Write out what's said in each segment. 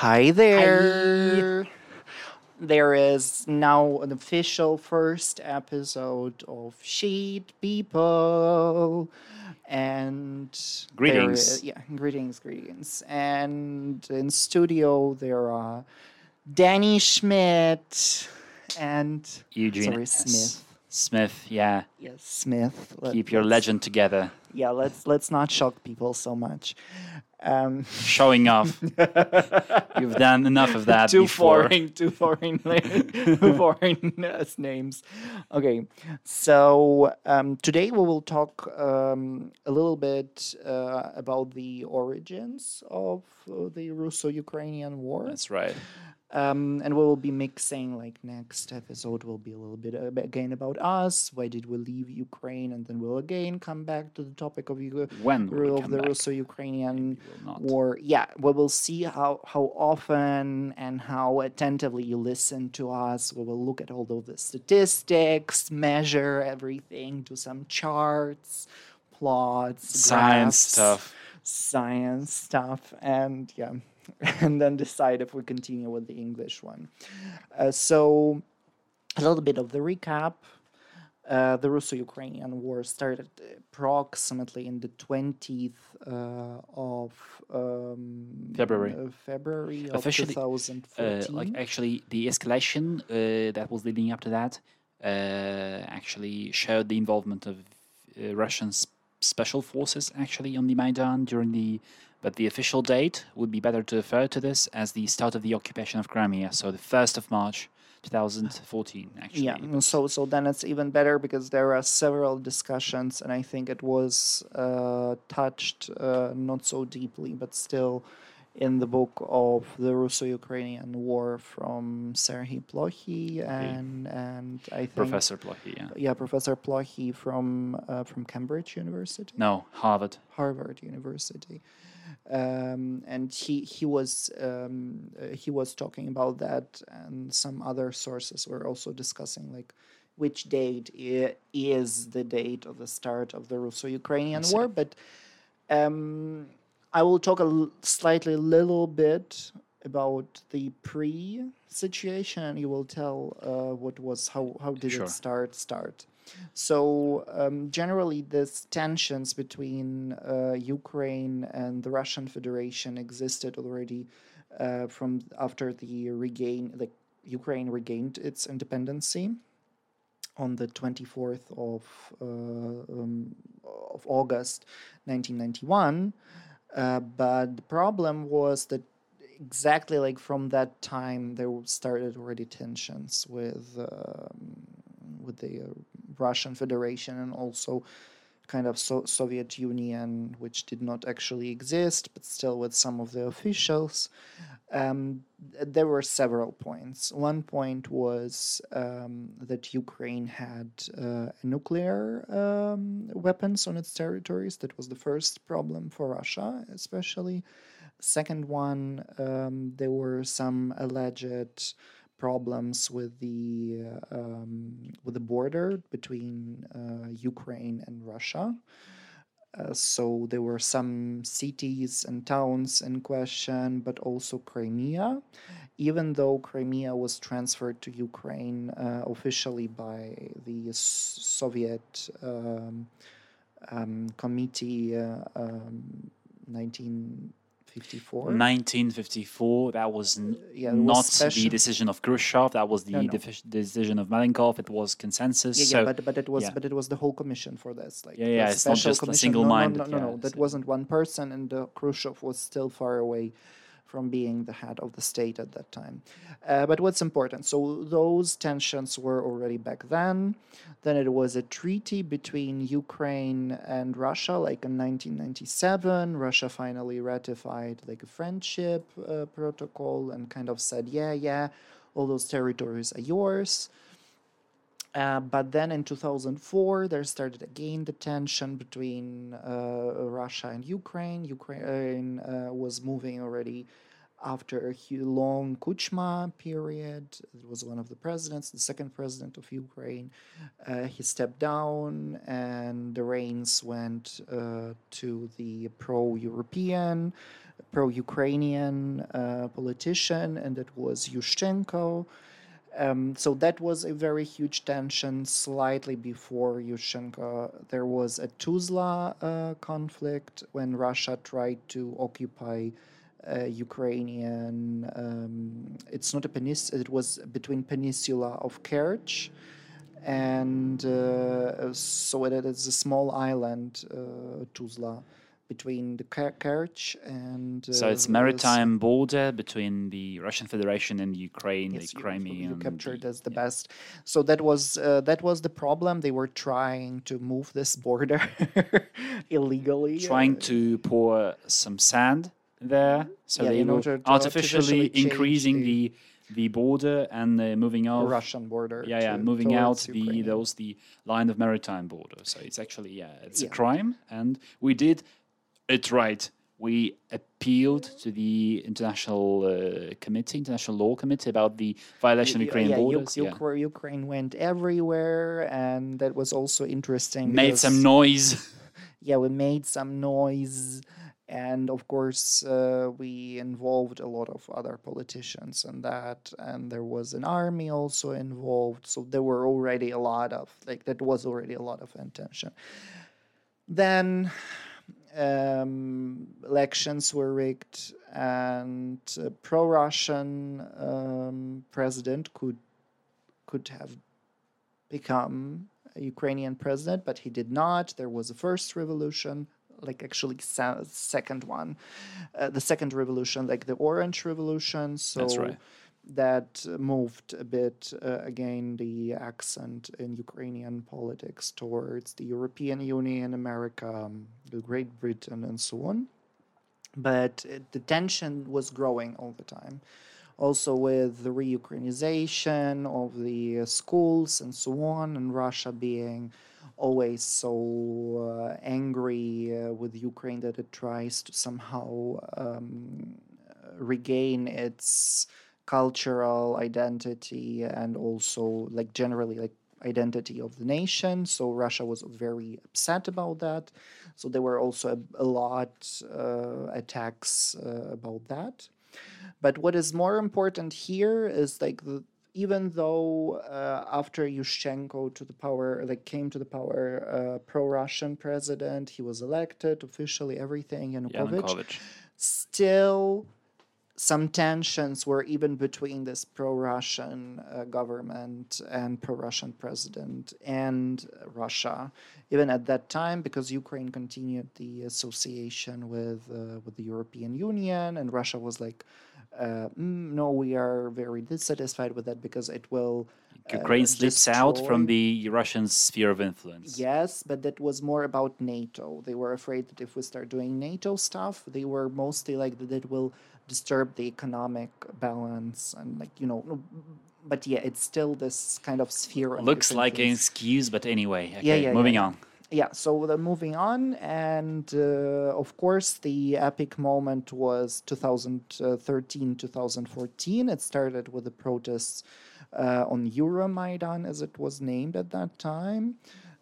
Hi there. There is now an official first episode of Sheet People. And Greetings. i- yeah, greetings, greetings. And in studio there are Danny Schmidt and Eugene sorry. Smith. Smith, yeah. Yes, Smith. Let- Keep your legend together. Yeah, let's let's not shock people so much. Um, Showing off. You've done enough of that too before. foreign, too foreign, too foreign names. Okay, so um, today we will talk um, a little bit uh, about the origins of uh, the Russo-Ukrainian War. That's right. Um, and we will be mixing like next episode will be a little bit uh, again about us. Why did we leave Ukraine? And then we'll again come back to the topic of you When we of the? Russo-Ukrainian Maybe we'll not. war. Yeah, we will see how how often and how attentively you listen to us. We will look at all of the statistics, measure everything, do some charts, plots, Science graphs, stuff. science stuff, and yeah, and then decide if we continue with the English one. Uh, so, a little bit of the recap. Uh, the Russo-Ukrainian War started approximately in the 20th uh, of um, February. uh, February of Officially, Uh, 2014. like actually, the escalation uh, that was leading up to that uh, actually showed the involvement of uh, Russian special forces actually on the Maidan during the. But the official date would be better to refer to this as the start of the occupation of Crimea, so the first of March, 2014. Actually, yeah, so so then it's even better because there are several discussions, and I think it was uh, touched uh, not so deeply, but still in the book of the Russo-Ukrainian War from Serhiy Plokhy and and I think Professor Plokhy, yeah. yeah Professor Plokhy from uh, from Cambridge University. No, Harvard. Harvard University, um, and he he was um, uh, he was talking about that, and some other sources were also discussing like which date is the date of the start of the Russo-Ukrainian. War, but um, I will talk a l- slightly little bit about the pre situation, and you will tell uh, what was how how did Sure. it start start. So um, generally, these tensions between uh, Ukraine and the Russian Federation existed already uh, from after the regain, like Ukraine regained its independency on the 24th of uh, um, of August 1991. Uh, but the problem was that exactly like from that time there started already tensions with um, with the Russian Federation and also kind of so- Soviet Union, which did not actually exist, but still with some of the officials. Um, there were several points. One point was um, that Ukraine had uh, nuclear um, weapons on its territories. That was the first problem for Russia, especially. Second one, um, there were some alleged problems with the um, with the border between uh, Ukraine and Russia. Uh, so there were some cities and towns in question, but also Crimea. Even though Crimea was transferred to Ukraine uh, officially by the Soviet um, um, Committee uh, um, 1954. 1954. That was n- yeah, it was not the decision of Khrushchev. That was the No, no. defi- decision of Malenkov. It was consensus. Yeah, so but but it was yeah. but it was the whole commission for this. Like Yeah, yeah, it's not just a single-minded, No, no, no, no, no. yeah, That so- wasn't one person, and uh, Khrushchev was still far away from being the head of the state at that time. Uh, but what's important? So those tensions were already back then. Then it was a treaty between Ukraine and Russia, like in 1997. Russia finally ratified like a friendship uh, protocol and kind of said, yeah, yeah, all those territories are yours. Uh, but then in 2004, there started again the tension between uh, Russia and Ukraine. Ukraine uh, was moving already after a long Kuchma period. It was one of the presidents, the second president of Ukraine. Uh, he stepped down, and the reins went uh, to the pro European, pro-Ukrainian uh, politician, and it was Yushchenko. Um, so that was a very huge tension. Slightly before Yushchenko, there was a Tuzla uh, conflict when Russia tried to occupy uh, Ukrainian. Um, it's not a peninsula. It was between peninsula of Kerch, and uh, so it is a small island, uh, Tuzla between the Kerch and. Uh, so it's maritime border between the Russian Federation and Ukraine, yes, the Crimean. You, captured as the yeah. best. So that was uh, that was the problem. They were trying to move this border illegally. Trying uh, to pour some sand there, so yeah, they were artificially, artificially increasing the, the border and uh, moving out Russian border. Yeah, yeah, moving out the those the line of maritime border. So it's actually yeah, it's yeah. a crime, and we did it right. We appealed to the international uh, committee, international law committee, about the violation of Ukrainian yeah, borders. U- yeah. Ukraine went everywhere, and that was also interesting. Made some noise. yeah, we made some noise and of course uh, we involved a lot of other politicians in that and there was an army also involved. So there were already a lot of like that was already a lot of intention then um, elections were rigged and pro-russian um, president could could have become a ukrainian president but he did not. There was a first revolution like actually second one, uh, the second revolution, like the Orange Revolution. So That's right. that moved a bit uh, again the accent in Ukrainian politics towards the European Union, America, um, the Great Britain, and so on. But it, the tension was growing all the time also with the re-Ukrainization of the uh, schools and so on, and Russia being always so uh, angry uh, with Ukraine that it tries to somehow um, regain its cultural identity and also like generally like identity of the nation. So russia was very upset about that. So there were also a, a lot uh, attacks uh, about that. But what is more important here is like the, even though uh, after Yushchenko to the power, like came to the power, uh, pro-Russian president, he was elected officially, everything, Yanukovych, Yanukovych. still some tensions were even between this pro-Russian uh, government and pro-Russian president and Russia, even at that time, because Ukraine continued the association with uh, with the European Union, and Russia was like uh, mm, no, we are very dissatisfied with that because it will. Uh, Ukraine slips out from the Russian sphere of influence. Yes, but that was more about NATO. They were afraid that if we start doing NATO stuff, they were mostly like that it will disturb the economic balance and like you know. But yeah, it's still this kind of sphere. Looks like an excuse, but anyway. Okay, yeah, yeah, moving yeah. on yeah so moving on and uh, of course the epic moment was 2013 2014 it started with the protests uh, on euromaidan as it was named at that time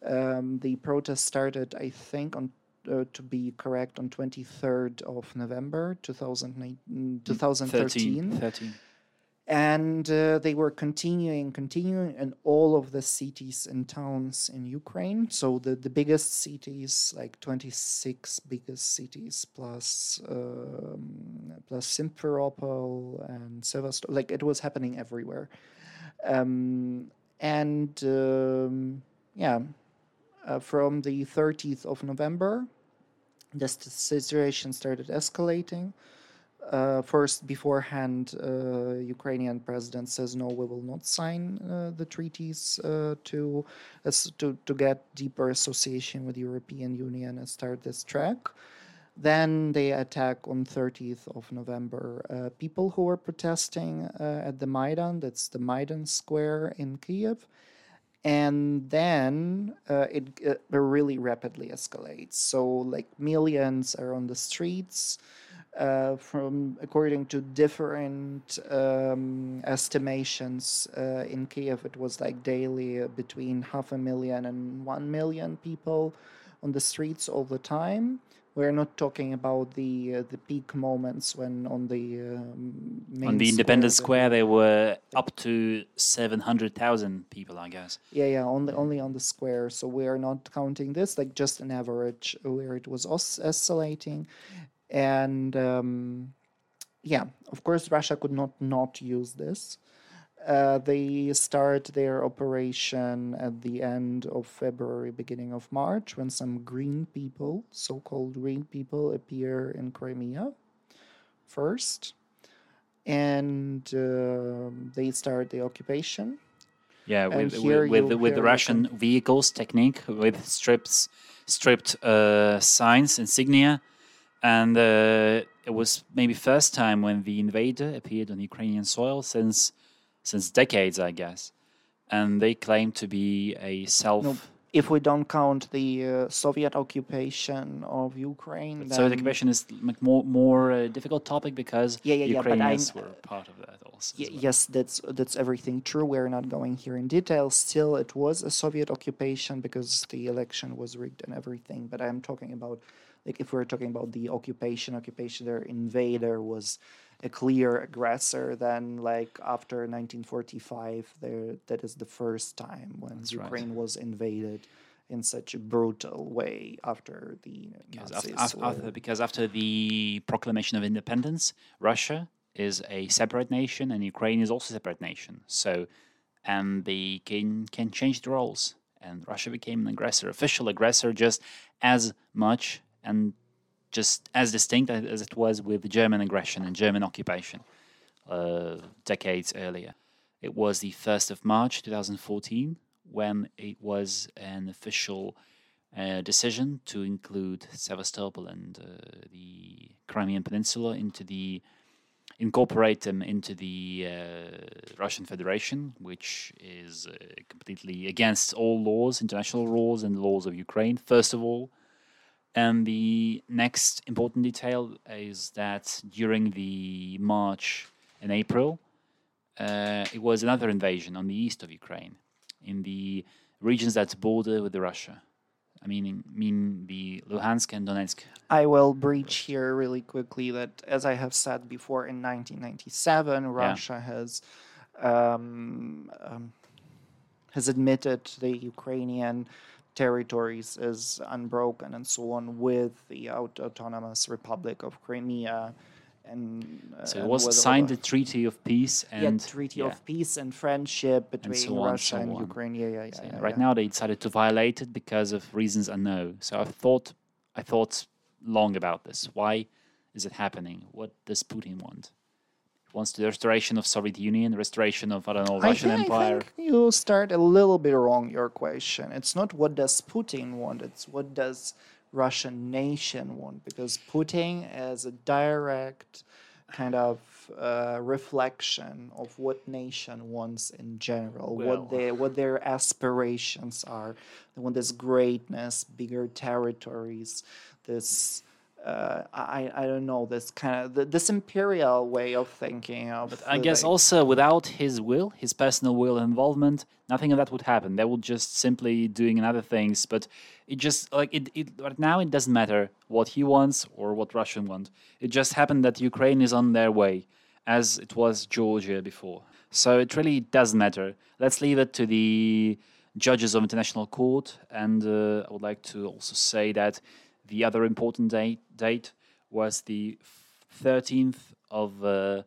um, the protest started i think on uh, to be correct on 23rd of november 2013 13, 13 and uh, they were continuing continuing in all of the cities and towns in ukraine. So the, the biggest cities like 26 biggest cities plus um, plus simferopol and sevastopol like it was happening everywhere. Um, and um, yeah uh, from the 30th of november the situation started escalating uh, first beforehand, uh, Ukrainian president says no, we will not sign uh, the treaties uh, to, to to get deeper association with the European Union and start this track. Then they attack on 30th of November uh, people who were protesting uh, at the Maidan. That's the Maidan Square in Kiev. And then it, it really rapidly escalates. So, like, millions are on the streets uh, from according to different um, estimations uh, in Kiev, it was like daily uh, between half a million and one million people on the streets all the time We're not talking about the uh, the peak moments when on the um, main On the Independence Square, there were up to 700,000 people, I guess. Yeah, yeah, only only on the square. So we are not counting this, like just an average where it was os- oscillating, and um, yeah, of course, Russia could not not use this. Uh, they start their operation at the end of February, beginning of March, when some green people, so-called green people, appear in Crimea first, and um they start the occupation. Yeah, And with with, with, the, with the Russian vehicles technique, with strips, stripped uh, signs, insignia, and uh, it was maybe first time when the invader appeared on Ukrainian soil since since decades, I guess, and they claim to be a self. No, if we don't count the uh, Soviet occupation of Ukraine, So the then occupation is like more more uh, difficult topic because Yeah, yeah, yeah, but I- Ukrainians were part of that also. well. yes, that's that's everything true. We're not going here in detail. Still, it was a Soviet occupation because the election was rigged and everything. But I'm talking about, like, if we're talking about the occupation, occupation, their invader was a clear aggressor. than like after 1945, there that is the first time when That's right. Ukraine was invaded in such a brutal way after the Because Nazis after, after, because after the proclamation of independence, Russia is a separate nation and Ukraine is also a separate nation. So, um, and they can can change the roles, and Russia became an aggressor, official aggressor, just as much and just as distinct as it was with the German aggression and German occupation uh, decades earlier. It was the first of March, 2014, when it was an official uh, decision to include Sevastopol and uh, the Crimean Peninsula into the incorporate them into the uh, Russian Federation, which is uh, completely against all laws, international laws, and laws of Ukraine. First of all, and the next important detail is that during the March and April, uh, it was another invasion on the east of Ukraine, in the regions that border with the Russia. I mean, mean the Luhansk and Donetsk. I will breach here really quickly that, as I have said before, in 1997, Russia has um, um, has admitted the Ukrainian territories is unbroken and so on with the aut- autonomous Republic of Crimea. And, uh, So it was signed the- a treaty of peace yeah, and treaty yeah. of peace and friendship between so on, Russia so and on. Ukraine. Yeah, yeah, yeah. So, yeah, yeah, right yeah. now they decided to violate it because of reasons unknown. So I thought, I thought long about this. Why is it happening? What does Putin want? Wants the restoration of Soviet Union, restoration of I don't know I Russian think, I Empire. think you start a little bit wrong your question. It's not what does Putin want, it's what does Russian nation want because Putin is a direct kind of uh, reflection of what nation wants in general, Well- what they what their aspirations are. They want this greatness, bigger territories, this uh, I I don't know this kind of th- this imperial way of thinking of. But I guess like- also without his will, his personal will involvement, nothing of that would happen. They would just simply doing other things. But it just like it, it right now it doesn't matter what he wants or what Russian want. It just happened that Ukraine is on their way, as it was Georgia before. So it really doesn't matter. Let's leave it to the judges of international court. And uh, I would like to also say that the other important date date was the 13th of. Uh,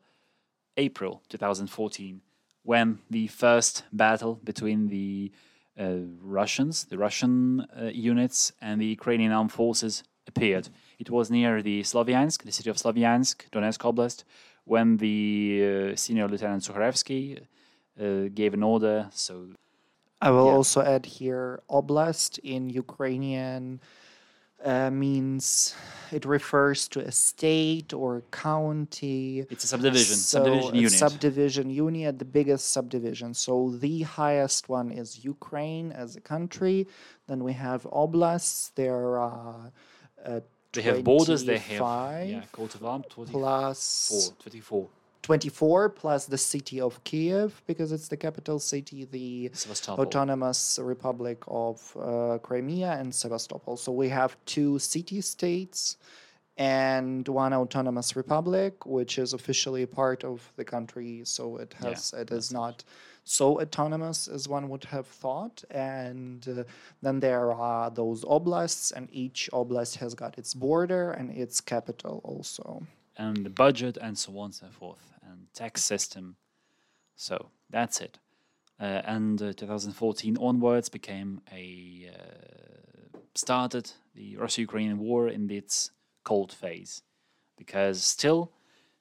April 2014, when the first battle between the uh, Russians, the Russian uh, units, and the Ukrainian armed forces appeared. It was near the Sloviansk, the city of Sloviansk, Donetsk Oblast, when the uh, senior lieutenant Sukharevsky uh, gave an order. So I will Yeah. also add here oblast in Ukrainian uh, means it refers to a state or a county. it's a subdivision, So subdivision unit. Subdivision unit, the biggest subdivision. So the highest one is Ukraine as a country. Then we have oblasts. There are uh, they have borders. They have yeah, coat of arms. 24, plus 24. 24 plus the city of Kiev because it's the capital city, the autonomous republic of uh, Crimea and Sevastopol. So we have two city states and one autonomous republic, which is officially a part of the country. So it has it that's is not so autonomous as one would have thought. And uh, then there are those oblasts, and each oblast has got its border and its capital also. And the budget and so on and so forth and tax system. So that's it. Uh, and uh, 2014 onwards became a uh, started the Russia-Ukrainian war in its cold phase because still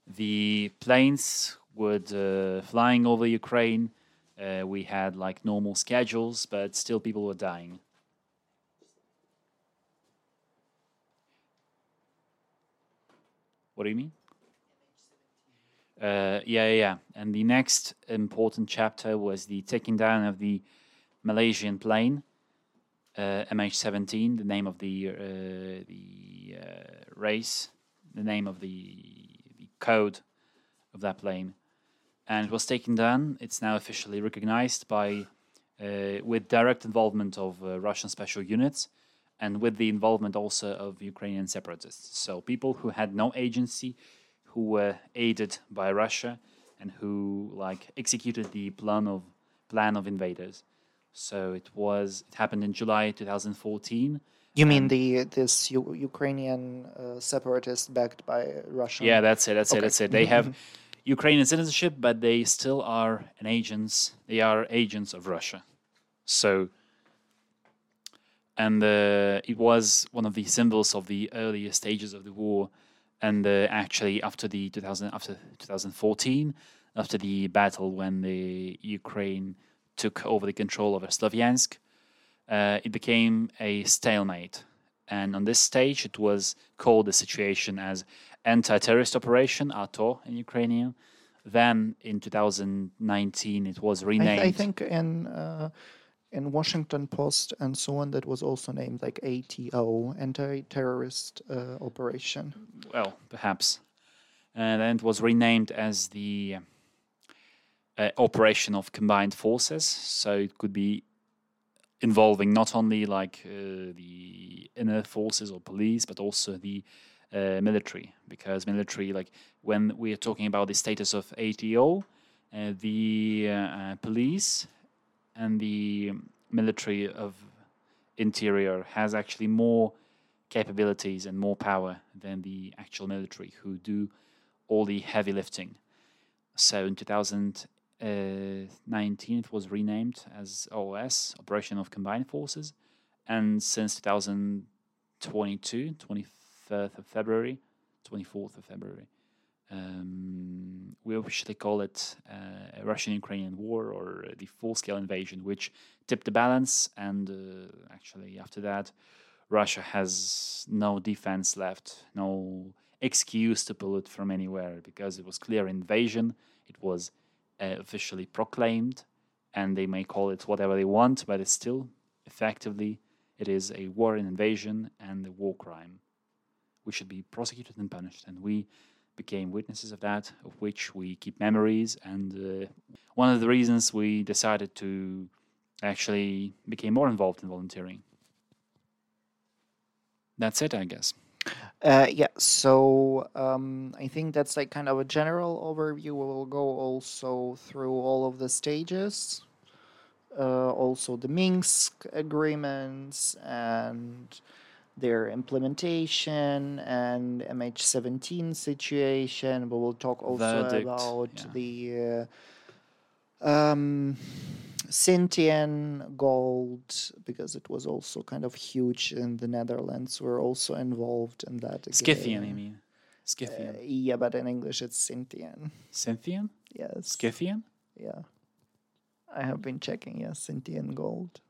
the planes would uh, flying over Ukraine uh, we had like normal schedules but still people were dying what do you mean uh, yeah, yeah. And the next important chapter was the taking down of the Malaysian plane, uh, MH17, the name of the uh, the uh, race, the name of the the code of that plane, and it was taken down. It's now officially recognized by uh, with direct involvement of uh, Russian special units. And with the involvement also of Ukrainian separatists. So, people who had no agency, who were aided by Russia and who like executed the plan of plan of invaders. So it was it happened in July 2014. You mean the this U- Ukrainian uh, separatist backed by Russia? Yeah, that's it. That's it. That's it. They have Ukrainian citizenship, but they still are an agents. They are agents of Russia. So, and uh, it was one of the symbols of the earlier stages of the war. And uh, actually, after the 2000, after 2014, after the battle when the Ukraine took over the control over Slavyansk, uh, it became a stalemate. And on this stage, it was called the situation as anti-terrorist operation (ATO) in Ukrainian. Then in 2019, it was I, renamed. I think in uh, in Washington Post and so on that was also named like ATO, anti-terrorist uh, operation. well, perhaps. And then it was renamed as the uh, Operation of Combined Forces. So it could be involving not only like uh, the inner forces or police, but also the uh, military. Because military, like when we are talking about the status of ATO, uh, the uh, uh, police and the military of interior has actually more capabilities and more power than the actual military who do all the heavy lifting. So in 2019, uh, it was renamed as OS, Operation of Combined Forces. And since 2022, 23rd of February, 24th of February, um, we officially call it uh, a Russian Ukrainian war or the full scale invasion, which tipped the balance. And uh, actually, after that, Russia has no defense left, no excuse to pull it from anywhere because it was clear invasion. It was uh, officially proclaimed, and they may call it whatever they want, but it's still effectively it is a war and invasion and a war crime. We should be prosecuted and punished, and we became witnesses of that, of which we keep memories. And uh, one of the reasons we decided to actually became more involved in volunteering. That's it, I guess. Uh, yeah, so um, I think that's like kind of a general overview. We will go also through all of the stages, uh, also the Minsk agreements and their implementation and MH17 situation. We will talk also Verdict, about yeah. the uh, um, Sintian gold because it was also kind of huge in the Netherlands. We're also involved in that. Scythian. I mean. Scythian. Uh, yeah, but in English it's Sintian. Scythian? Yes. Scythian? Yeah. I have been checking. Yes, Sintian gold.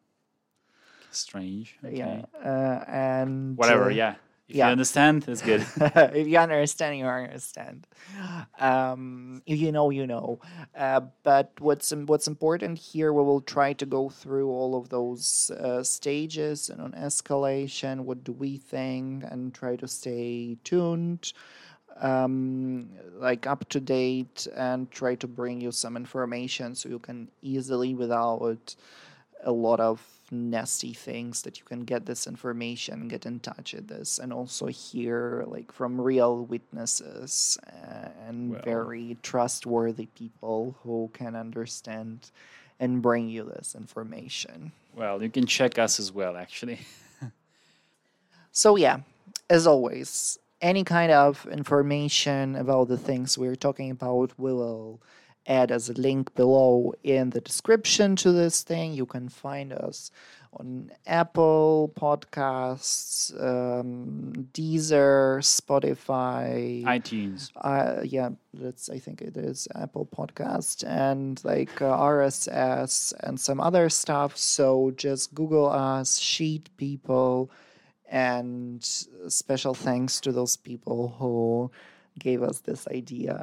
Strange. Okay. Yeah. Uh, and Whatever, uh, yeah. If yeah. you understand, that's good. if you understand, you understand. Um, if you know, you know. Uh, but what's what's important here, we will try to go through all of those uh, stages and on escalation. What do we think, and try to stay tuned. um, like up to date and try to bring you some information so you can easily without a lot of nasty things that you can get this information get in touch with this and also hear like from real witnesses and Well. very trustworthy people who can understand and bring you this information Well, you can check us as well, actually. so yeah as always any kind of information about the things we're talking about we will add as a link below in the description to this thing you can find us on apple podcasts um, deezer spotify iTunes. uh, yeah, that's I think it is Apple Podcast and like uh, RSS and some other stuff. So just Google us, Sheet People, and special thanks to those people who gave us this idea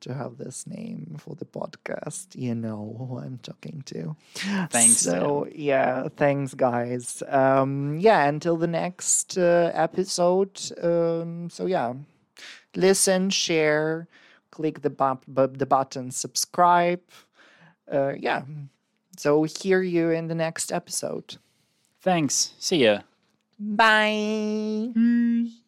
to have this name for the podcast. You know who I'm talking to. Thanks, So yeah, thanks guys. Um, yeah, until the next uh, episode. Um, so yeah listen, share, click the bu- bu- the button, subscribe. Uh, yeah. So hear you in the next episode. Thanks. See ya. Bye. Peace.